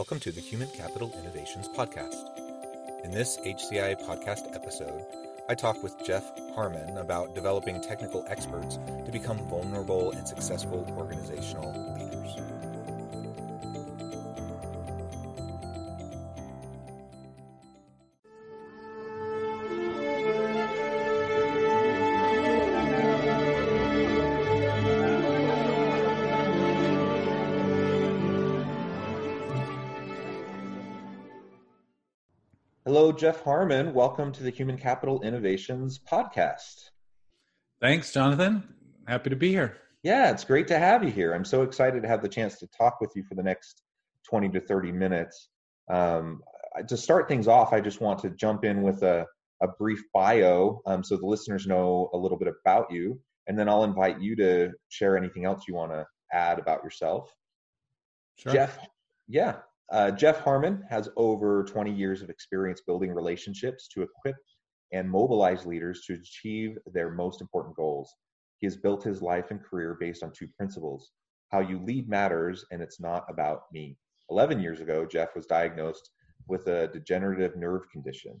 Welcome to the Human Capital Innovations Podcast. In this HCI podcast episode, I talk with Jeff Harmon about developing technical experts to become vulnerable and successful organizational leaders. Hello, Jeff Harmon. Welcome to the Human Capital Innovations Podcast. Thanks, Jonathan. Happy to be here. Yeah, it's great to have you here. I'm so excited to have the chance to talk with you for the next 20 to 30 minutes. Um, to start things off, I just want to jump in with a, a brief bio um, so the listeners know a little bit about you, and then I'll invite you to share anything else you want to add about yourself. Sure. Jeff, yeah, uh, Jeff Harmon has over 20 years of experience building relationships to equip and mobilize leaders to achieve their most important goals. He has built his life and career based on two principles how you lead matters, and it's not about me. 11 years ago, Jeff was diagnosed with a degenerative nerve condition.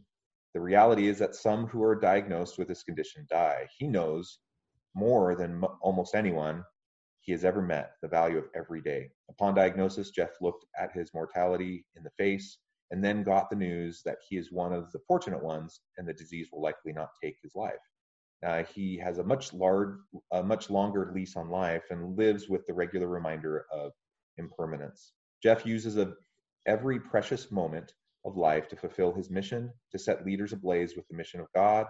The reality is that some who are diagnosed with this condition die. He knows more than almost anyone he has ever met, the value of every day. Upon diagnosis, Jeff looked at his mortality in the face and then got the news that he is one of the fortunate ones and the disease will likely not take his life. Uh, he has a much large, a much longer lease on life and lives with the regular reminder of impermanence. Jeff uses a, every precious moment of life to fulfill his mission, to set leaders ablaze with the mission of God,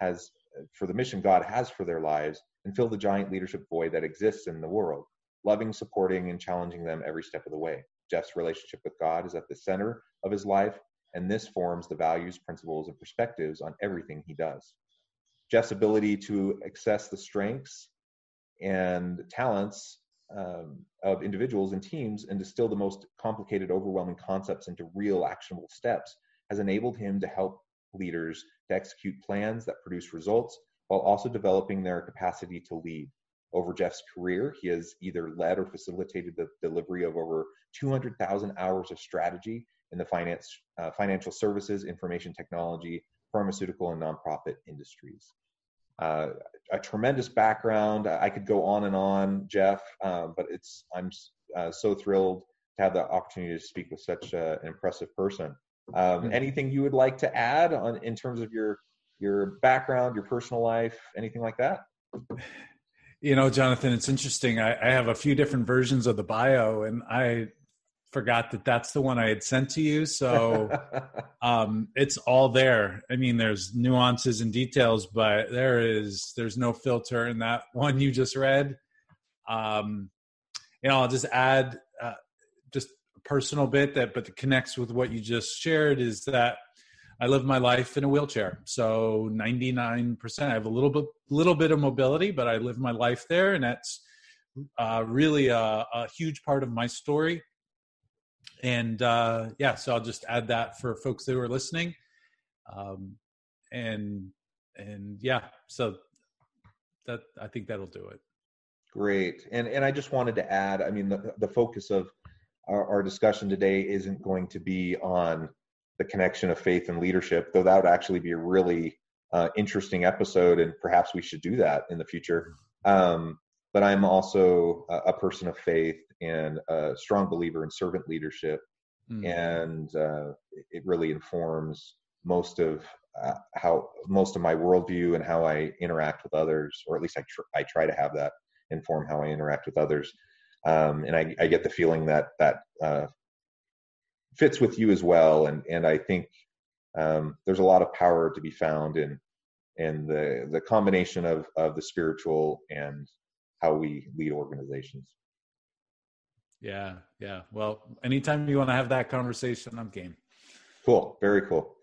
has for the mission God has for their lives, and fill the giant leadership void that exists in the world, loving, supporting, and challenging them every step of the way. Jeff's relationship with God is at the center of his life, and this forms the values, principles, and perspectives on everything he does. Jeff's ability to access the strengths and talents um, of individuals and teams and distill the most complicated, overwhelming concepts into real actionable steps has enabled him to help leaders to execute plans that produce results while also developing their capacity to lead. Over Jeff's career, he has either led or facilitated the delivery of over 200,000 hours of strategy in the finance, uh, financial services, information technology, pharmaceutical, and nonprofit industries. Uh, a tremendous background. I could go on and on, Jeff, uh, but it's I'm uh, so thrilled to have the opportunity to speak with such uh, an impressive person. Um, mm-hmm. Anything you would like to add on in terms of your your background, your personal life, anything like that? You know, Jonathan, it's interesting. I, I have a few different versions of the bio, and I forgot that that's the one I had sent to you. So um, it's all there. I mean, there's nuances and details, but there is there's no filter in that one you just read. Um, you know, I'll just add uh, just a personal bit that, but that connects with what you just shared is that I live my life in a wheelchair. So 99%, I have a little bit, little bit of mobility, but I live my life there. And that's uh, really a, a, huge part of my story. And uh, yeah, so I'll just add that for folks that are listening. Um, and, and yeah, so that, I think that'll do it. Great. And, and I just wanted to add, I mean, the, the focus of our, our discussion today isn't going to be on the connection of faith and leadership, though that would actually be a really uh, interesting episode, and perhaps we should do that in the future. Um, but I'm also a, a, person of faith and a strong believer in servant leadership, mm. and uh, it really informs most of uh, how most of my worldview and how I interact with others, or at least I, tr- I try to have that inform how I interact with others. Um, and I, I, get the feeling that that uh, fits with you as well. And and I think um, there's a lot of power to be found in in the the combination of of the spiritual and how we lead organizations. Yeah, yeah. Well, anytime you want to have that conversation, I'm game. Cool. Very cool.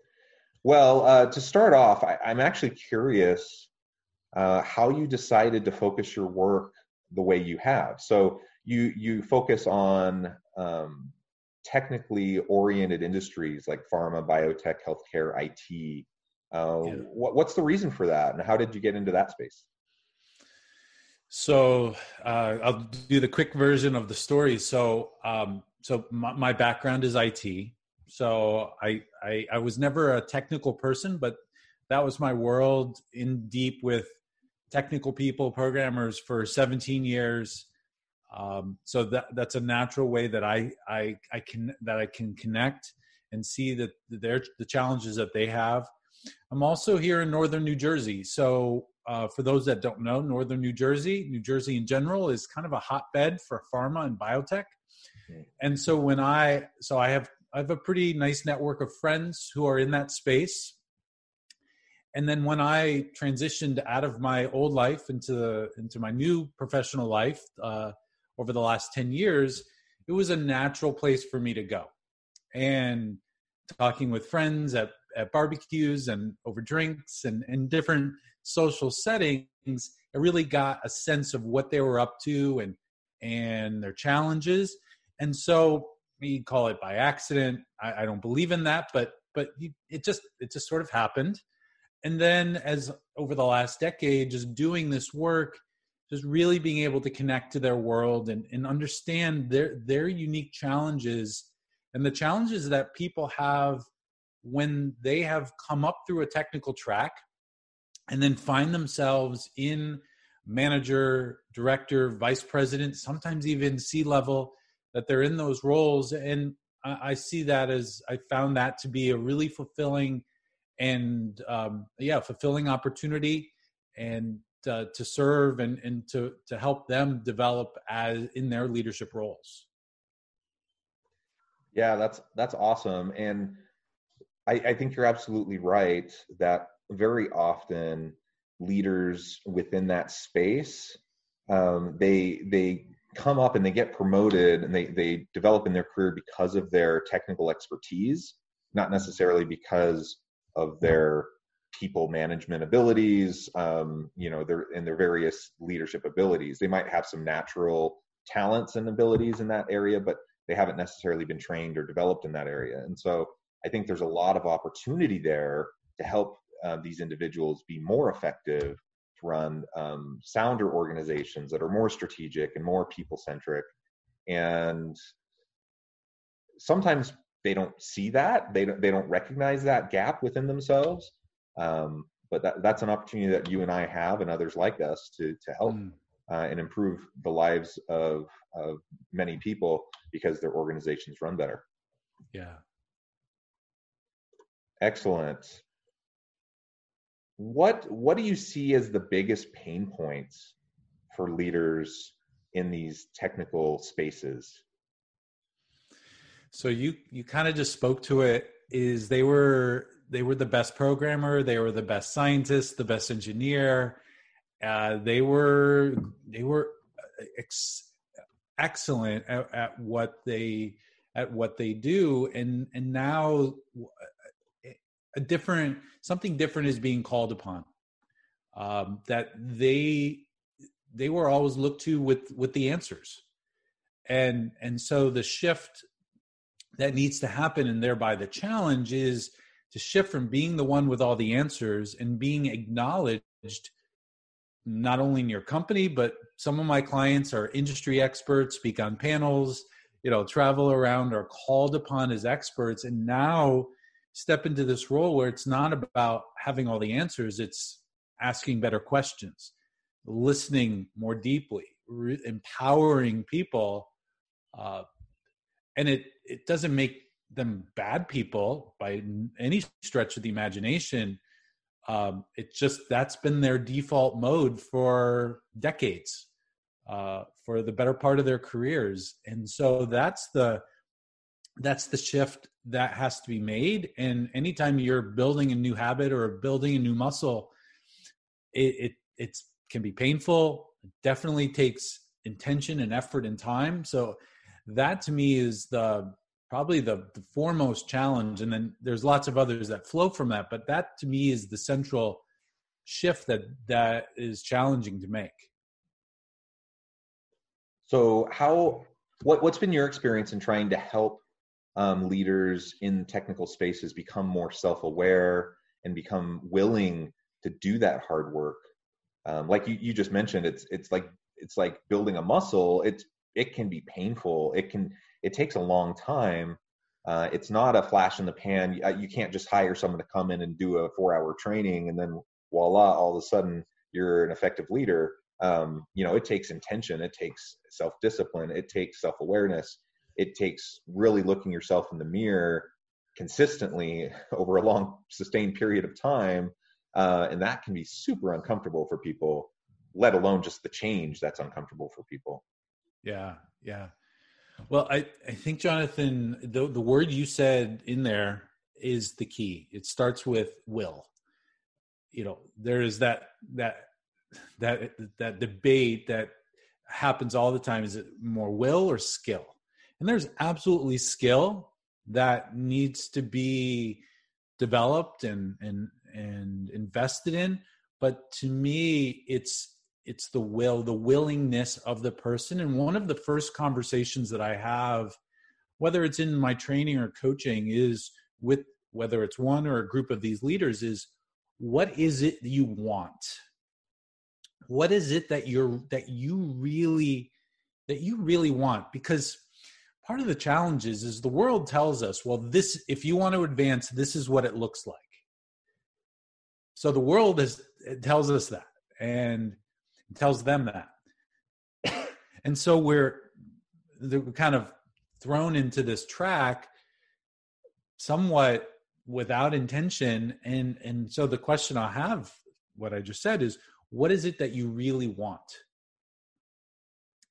Well, uh, to start off, I, am actually curious uh, how you decided to focus your work the way you have. So you you focus on um, technically oriented industries like pharma, biotech, healthcare, IT. Uh, yeah. what, what's the reason for that, and how did you get into that space? So uh, I'll do the quick version of the story. So um, so my, my, background is IT. So I, I I was never a technical person, but that was my world in deep with technical people, programmers for 17 years. Um, so that that's a natural way that I I I can that I can connect and see that their the challenges that they have. I'm also here in northern New Jersey, so uh, for those that don't know, northern New Jersey, New Jersey in general, is kind of a hotbed for pharma and biotech. And so when I so I have I have a pretty nice network of friends who are in that space. And then when I transitioned out of my old life into into my new professional life uh, over the last ten years, it was a natural place for me to go. And talking with friends at at barbecues and over drinks and, different social settings, I really got a sense of what they were up to and and their challenges. And so you call it by accident. I, I don't believe in that, but but it just it just sort of happened. And then as over the last decade, just doing this work, just really being able to connect to their world and, and understand their their unique challenges and the challenges that people have when they have come up through a technical track and then find themselves in manager, director, vice president, sometimes even C level, that they're in those roles. And I, see that as I found that to be a really fulfilling and um, yeah, fulfilling opportunity and uh, to serve and, and to, to help them develop as in their leadership roles. Yeah, that's that's awesome. And I, I think you're absolutely right that very often leaders within that space um, they they come up and they get promoted and they they develop in their career because of their technical expertise not necessarily because of their people management abilities um, you know their and their various leadership abilities they might have some natural talents and abilities in that area but they haven't necessarily been trained or developed in that area and so i think there's a lot of opportunity there to help uh, these individuals be more effective to run um, sounder organizations that are more strategic and more people centric. And sometimes they don't see that they don't they don't recognize that gap within themselves. Um, but that, that's an opportunity that you and I have and others like us to to help mm. uh, and improve the lives of of many people because their organizations run better. Yeah. Excellent what what do you see as the biggest pain points for leaders in these technical spaces so you you kind of just spoke to it is they were they were the best programmer they were the best scientist the best engineer. Uh, they were they were ex- excellent at, at what they at what they do. And and now a different something different is being called upon. Um, that they they were always looked to with with the answers. And and so the shift that needs to happen and thereby the challenge is to shift from being the one with all the answers and being acknowledged not only in your company but some of my clients are industry experts speak on panels you know travel around are called upon as experts and now step into this role where it's not about having all the answers it's asking better questions listening more deeply re- empowering people uh, and it it doesn't make them bad people by any stretch of the imagination. Um, it's just that's been their default mode for decades uh, for the better part of their careers. And so that's the that's the shift that has to be made. And anytime you're building a new habit or building a new muscle it it it's can be painful. It definitely takes intention and effort and time. So that to me is the probably the, the foremost challenge and then there's lots of others that flow from that but that to me is the central shift that that is challenging to make. So how what what's been your experience in trying to help um, leaders in technical spaces become more self-aware and become willing to do that hard work? Um, like you, you just mentioned it's it's like it's like building a muscle. It's it can be painful. It can it takes a long time. Uh, it's not a flash in the pan. You, uh, you can't just hire someone to come in and do a four hour training and then voila all of a sudden you're an effective leader. Um, you know it takes intention it takes self-discipline it takes self-awareness it takes really looking yourself in the mirror consistently over a long sustained period of time uh, and that can be super uncomfortable for people let alone just the change that's uncomfortable for people. Yeah yeah well i i think jonathan the the word you said in there is the key. It starts with will. You know there is that that that that debate that happens all the time. Is it more will or skill? And there's absolutely skill that needs to be developed and and and invested in. But to me it's it's the will the willingness of the person. And one of the first conversations that i have whether it's in my training or coaching is with whether it's one or a group of these leaders is what is it you want? What is it that you're that you really that you really want? Because part of the challenge is is the world tells us well this if you want to advance this is what it looks like. So the world is tells us that. And tells them that. And so we're they're kind of thrown into this track somewhat without intention. And and so the question i have what i just said is what is it that you really want?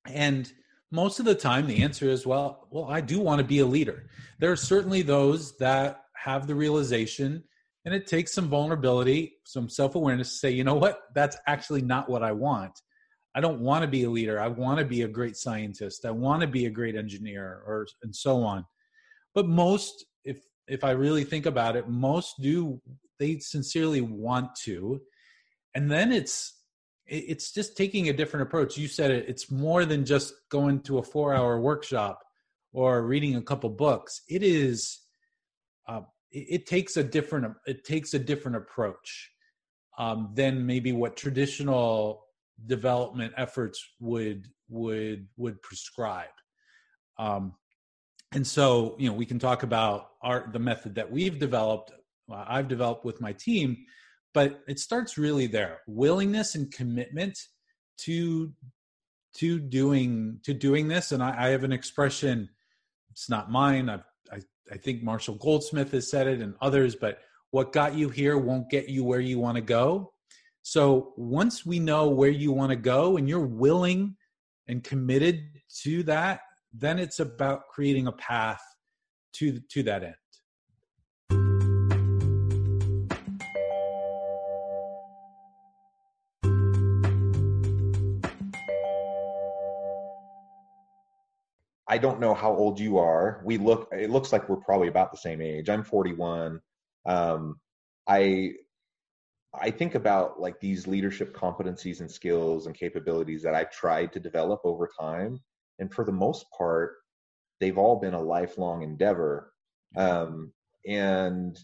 And most of the time the answer is well well i do want to be a leader. There are certainly those that have the realization and it takes some vulnerability some self-awareness to say you know what? That's actually not what i want. I don't want to be a leader. I want to be a great scientist. I want to be a great engineer or and so on. But most if if i really think about it most do they sincerely want to. And then it's it's just taking a different approach. You said it it's more than just going to a four hour workshop or reading a couple books. It is uh, it, takes a different it takes a different approach um, than maybe what traditional development efforts would would would prescribe. Um, and so you know we can talk about our the method that we've developed uh, i've developed with my team but it starts really there. Willingness and commitment to to doing to doing this. And i, I have an expression it's not mine I've, i think marshall goldsmith has said it and others but what got you here won't get you where you want to go. So once we know where you want to go and you're willing and committed to that then it's about creating a path to to that end I don't know how old you are. We look. It looks like we're probably about the same age. I'm 41. Um, I I think about like these leadership competencies and skills and capabilities that I've tried to develop over time, and for the most part, they've all been a lifelong endeavor. Um, and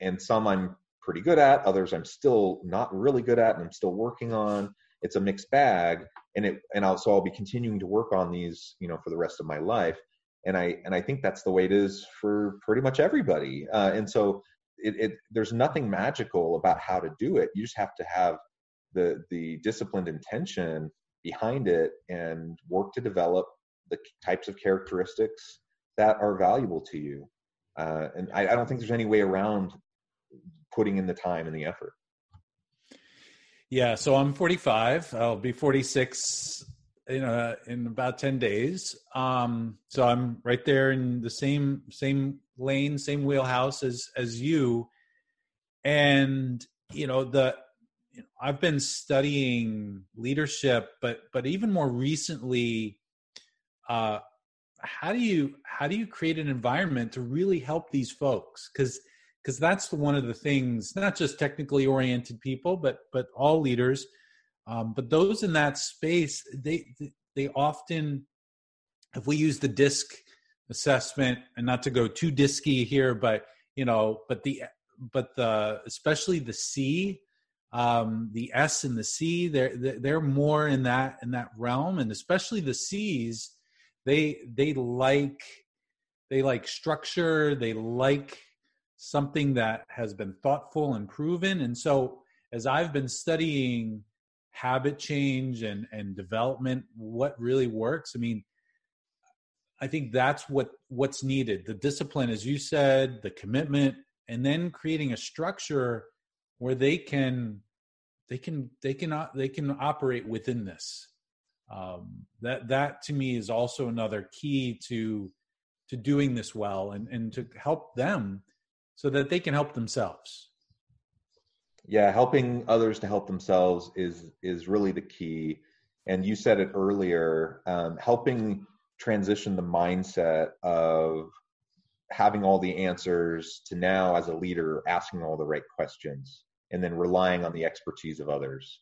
and some I'm pretty good at, others I'm still not really good at, and I'm still working on. It's a mixed bag and it and I'll, so I'll be continuing to work on these, you know, for the rest of my life. And I and I think that's the way it is for pretty much everybody. Uh, and so it, it there's nothing magical about how to do it. You just have to have the the disciplined intention behind it and work to develop the types of characteristics that are valuable to you. Uh, and I, I don't think there's any way around putting in the time and the effort. Yeah, so I'm 45. I'll be 46 in a, in about 10 days. Um, so I'm right there in the same same lane, same wheelhouse as as you. And you know the you know, I've been studying leadership, but but even more recently, uh, how do you how do you create an environment to really help these folks because because that's one of the things not just technically oriented people but but all leaders um, but those in that space they they often if we use the disc assessment and not to go too disky here but you know but the but the especially the c um the s and the c they're they're more in that in that realm and especially the c's they they like they like structure they like something that has been thoughtful and proven. And so as i've been studying habit change and and development what really works i mean i think that's what what's needed. The discipline as you said the commitment and then creating a structure where they can they can they can they can operate within this. Um, that that to me is also another key to to doing this well and and to help them so that they can help themselves. Yeah helping others to help themselves is is really the key. And you said it earlier um, helping transition the mindset of having all the answers to now as a leader asking all the right questions and then relying on the expertise of others.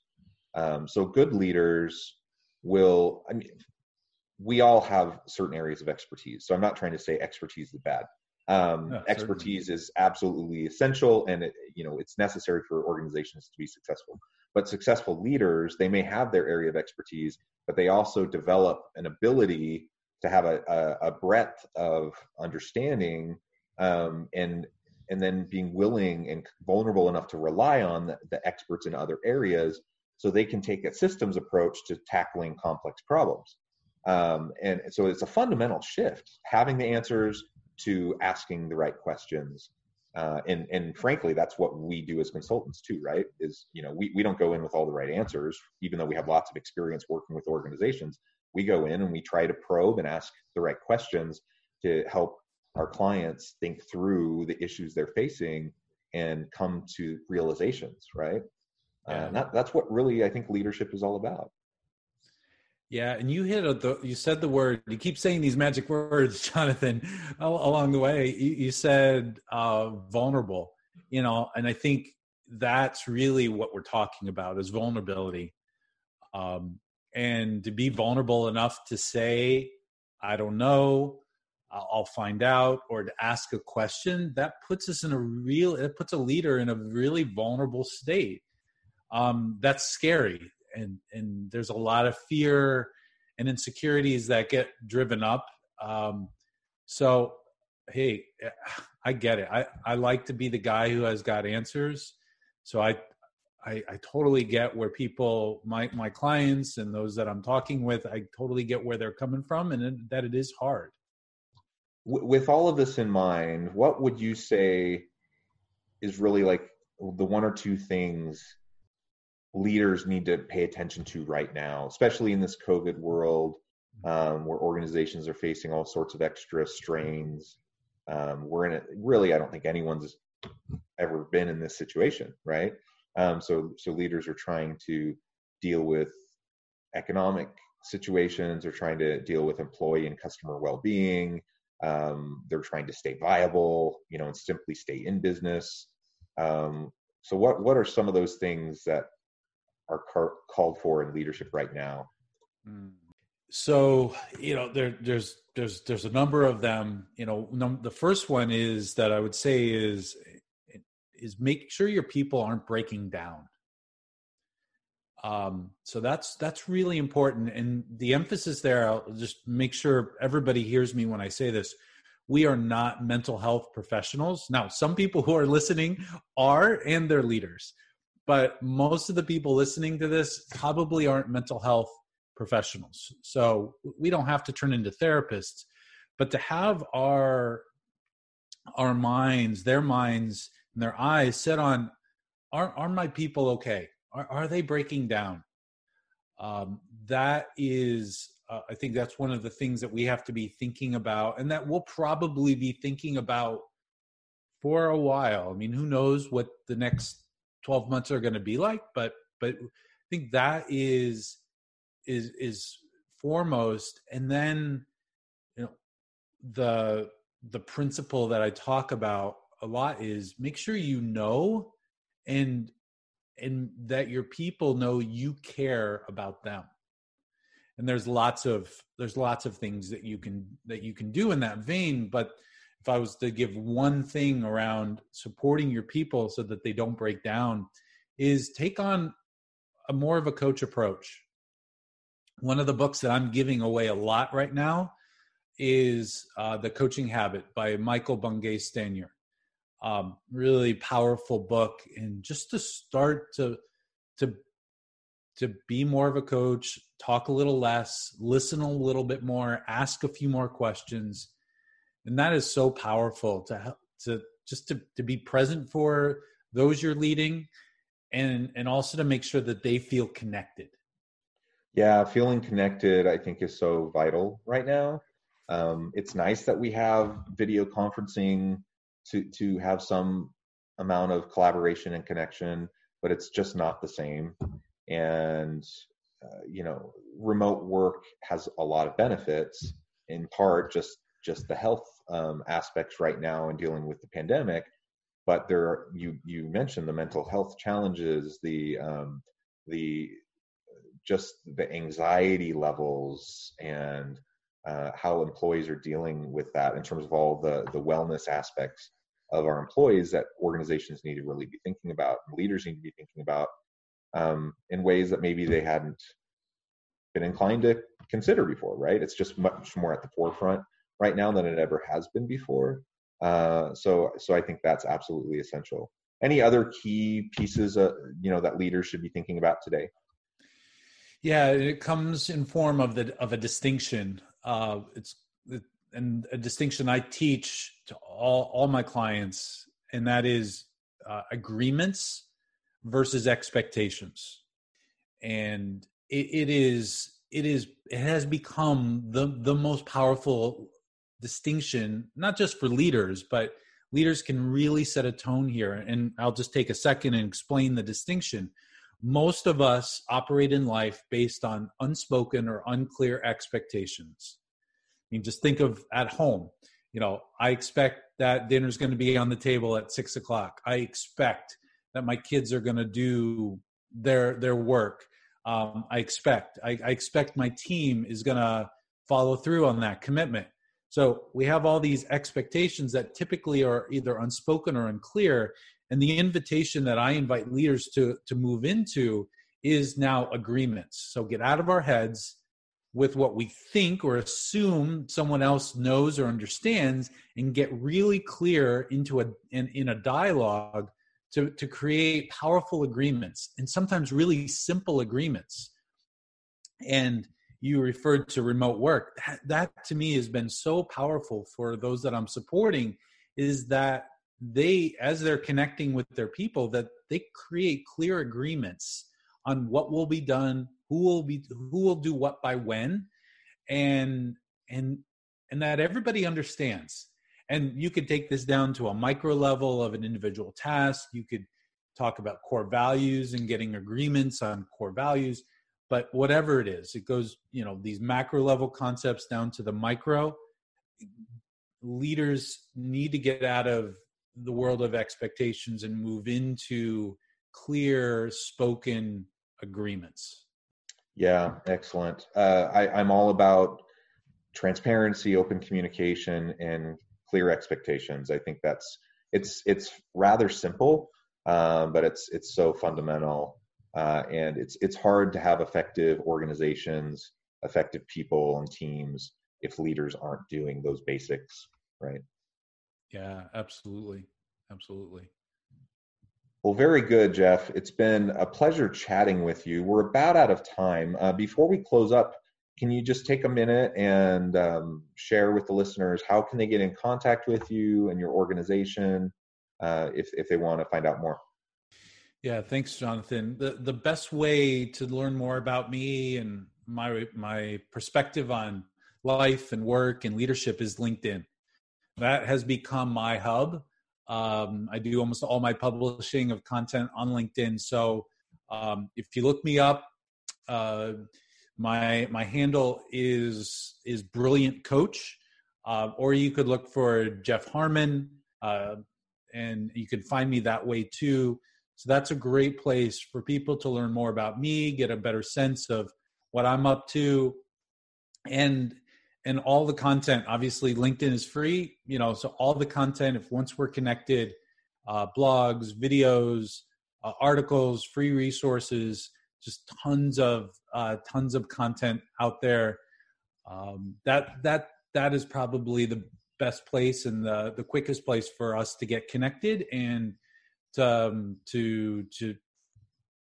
Um, so good leaders will i mean we all have certain areas of expertise. So i'm not trying to say expertise is bad um, expertise certainly. is absolutely essential and it, you know it's necessary for organizations to be successful but successful leaders they may have their area of expertise but they also develop an ability to have a, a, a breadth of understanding um, and and then being willing and vulnerable enough to rely on the, the experts in other areas so they can take a systems approach to tackling complex problems. Um, and so it's a fundamental shift, having the answers to asking the right questions. Uh, and and frankly, that's what we do as consultants too, right? Is you know we we don't go in with all the right answers, even though we have lots of experience working with organizations. We go in and we try to probe and ask the right questions to help our clients think through the issues they're facing and come to realizations, right? Uh, yeah. Uh, that, that's what really I think leadership is all about. Yeah, and you hit a, you said the word. You keep saying these magic words, Jonathan, along the way. You, you said uh, vulnerable, you know, and I think that's really what we're talking about is vulnerability, um, and to be vulnerable enough to say, "I don't know," I'll find out, or to ask a question. That puts us in a real. It puts a leader in a really vulnerable state um, that's scary and and there's a lot of fear and insecurities that get driven up. Um, so hey i get it. I, I like to be the guy who has got answers. So I, I i totally get where people my my clients and those that i'm talking with i totally get where they're coming from and that it is hard. With all of this in mind what would you say is really like the one or two things leaders need to pay attention to right now, especially in this COVID world um, where organizations are facing all sorts of extra strains. Um, we're in it. Really, I don't think anyone's ever been in this situation, right? Um, so, so leaders are trying to deal with economic situations. They're trying to deal with employee and customer well-being. Um, they're trying to stay viable, you know, and simply stay in business. Um, so, what what are some of those things that are car- called for in leadership right now? Hmm. So you know, there, there's there's there's a number of them. You know, num- the first one is that I would say is is make sure your people aren't breaking down. Um, so that's that's really important, and the emphasis there. I'll just make sure everybody hears me when I say this. We are not mental health professionals. Now, some people who are listening are, and they're leaders but most of the people listening to this probably aren't mental health professionals. So we don't have to turn into therapists, but to have our our minds, their minds and their eyes set on are are my people okay? Are are they breaking down? Um, that is uh, I think that's one of the things that we have to be thinking about and that we'll probably be thinking about for a while. I mean, who knows what the next 12 months are going to be like but but i think that is is is foremost. And then you know the the principle that I talk about a lot is make sure you know and and that your people know you care about them. And there's lots of there's lots of things that you can that you can do in that vein but if i was to give one thing around supporting your people so that they don't break down is take on a more of a coach approach. One of the books that i'm giving away a lot right now is uh, the coaching habit by michael bungay stanier um, really powerful book and just to start to to to be more of a coach talk a little less listen a little bit more ask a few more questions and that is so powerful to to just to, to be present for those you're leading and and also to make sure that they feel connected yeah feeling connected i think is so vital right now um, it's nice that we have video conferencing to to have some amount of collaboration and connection, but it's just not the same. And uh, you know, remote work has a lot of benefits. In part, just just the health um, aspects right now and dealing with the pandemic. But there, are, you you mentioned the mental health challenges, the um, the just the anxiety levels and uh, how employees are dealing with that in terms of all the the wellness aspects of our employees that organizations need to really be thinking about leaders need to be thinking about um, in ways that maybe they hadn't been inclined to consider before right it's just much more at the forefront right now than it ever has been before. Uh, so so i think that's absolutely essential. Any other key pieces uh, you know that leaders should be thinking about today? Yeah it comes in form of the of a distinction. Uh, it's and a distinction I teach to all all my clients, and that is uh, agreements versus expectations, and it, it is it is it has become the the most powerful distinction, not just for leaders, but leaders can really set a tone here. And I'll just take a second and explain the distinction. Most of us operate in life based on unspoken or unclear expectations I mean, just think of at home. You know, I expect that dinner's going to be on the table at six o'clock. I expect that my kids are going to do their their work. Um, I expect I, I expect my team is going to follow through on that commitment. So we have all these expectations that typically are either unspoken or unclear. And the invitation that I invite leaders to to move into is now agreements. So get out of our heads with what we think or assume someone else knows or understands and get really clear into a in, in a dialogue to, to create powerful agreements and sometimes really simple agreements and you referred to remote work that, that to me has been so powerful for those that i'm supporting is that they as they're connecting with their people that they create clear agreements on what will be done who will be who will do what by when and and and that everybody understands. And you could take this down to a micro level of an individual task. You could talk about core values and getting agreements on core values but whatever it is it goes you know these macro level concepts down to the micro leaders need to get out of the world of expectations and move into clear spoken agreements yeah, excellent. Uh, I, I'm all about transparency, open communication, and clear expectations. I think that's it's it's rather simple, um, but it's it's so fundamental, uh, and it's it's hard to have effective organizations, effective people and teams if leaders aren't doing those basics, right? Yeah, absolutely, absolutely. Well, very good, Jeff. It's been a pleasure chatting with you. We're about out of time. Uh, before we close up, can you just take a minute and um, share with the listeners how can they get in contact with you and your organization uh, if if they want to find out more? Yeah, thanks, Jonathan. The the best way to learn more about me and my my perspective on life and work and leadership is LinkedIn. That has become my hub um, I do almost all my publishing of content on LinkedIn. So um, if you look me up, uh, my my handle is is brilliant coach. uh, or you could look for Jeff Harmon, uh, and you can find me that way too. So that's a great place for people to learn more about me, get a better sense of what I'm up to, and and all the content. Obviously, LinkedIn is free, you know, so all the content. If once we're connected, uh, blogs, videos, uh, articles, free resources, just tons of uh, tons of content out there. Um, that that that is probably the best place and the the quickest place for us to get connected and to um, to to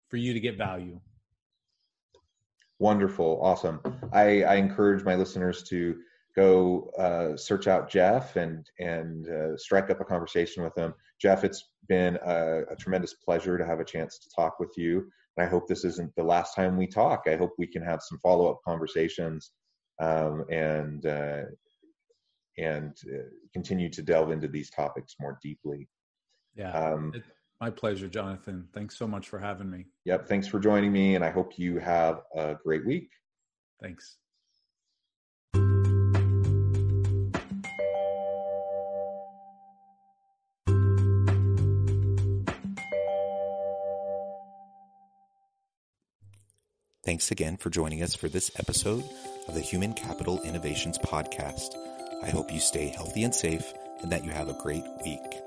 for you to get value. Wonderful, awesome. I, I encourage my listeners to go uh, search out Jeff and and uh, strike up a conversation with him. Jeff, it's been a, a, tremendous pleasure to have a chance to talk with you. And I hope this isn't the last time we talk. I hope we can have some follow up conversations um, and uh, and uh, continue to delve into these topics more deeply. Yeah. Um, my pleasure, Jonathan. Thanks so much for having me. Yep. Thanks for joining me, and I hope you have a great week. Thanks. Thanks again for joining us for this episode of the Human Capital Innovations Podcast. I hope you stay healthy and safe and that you have a great week.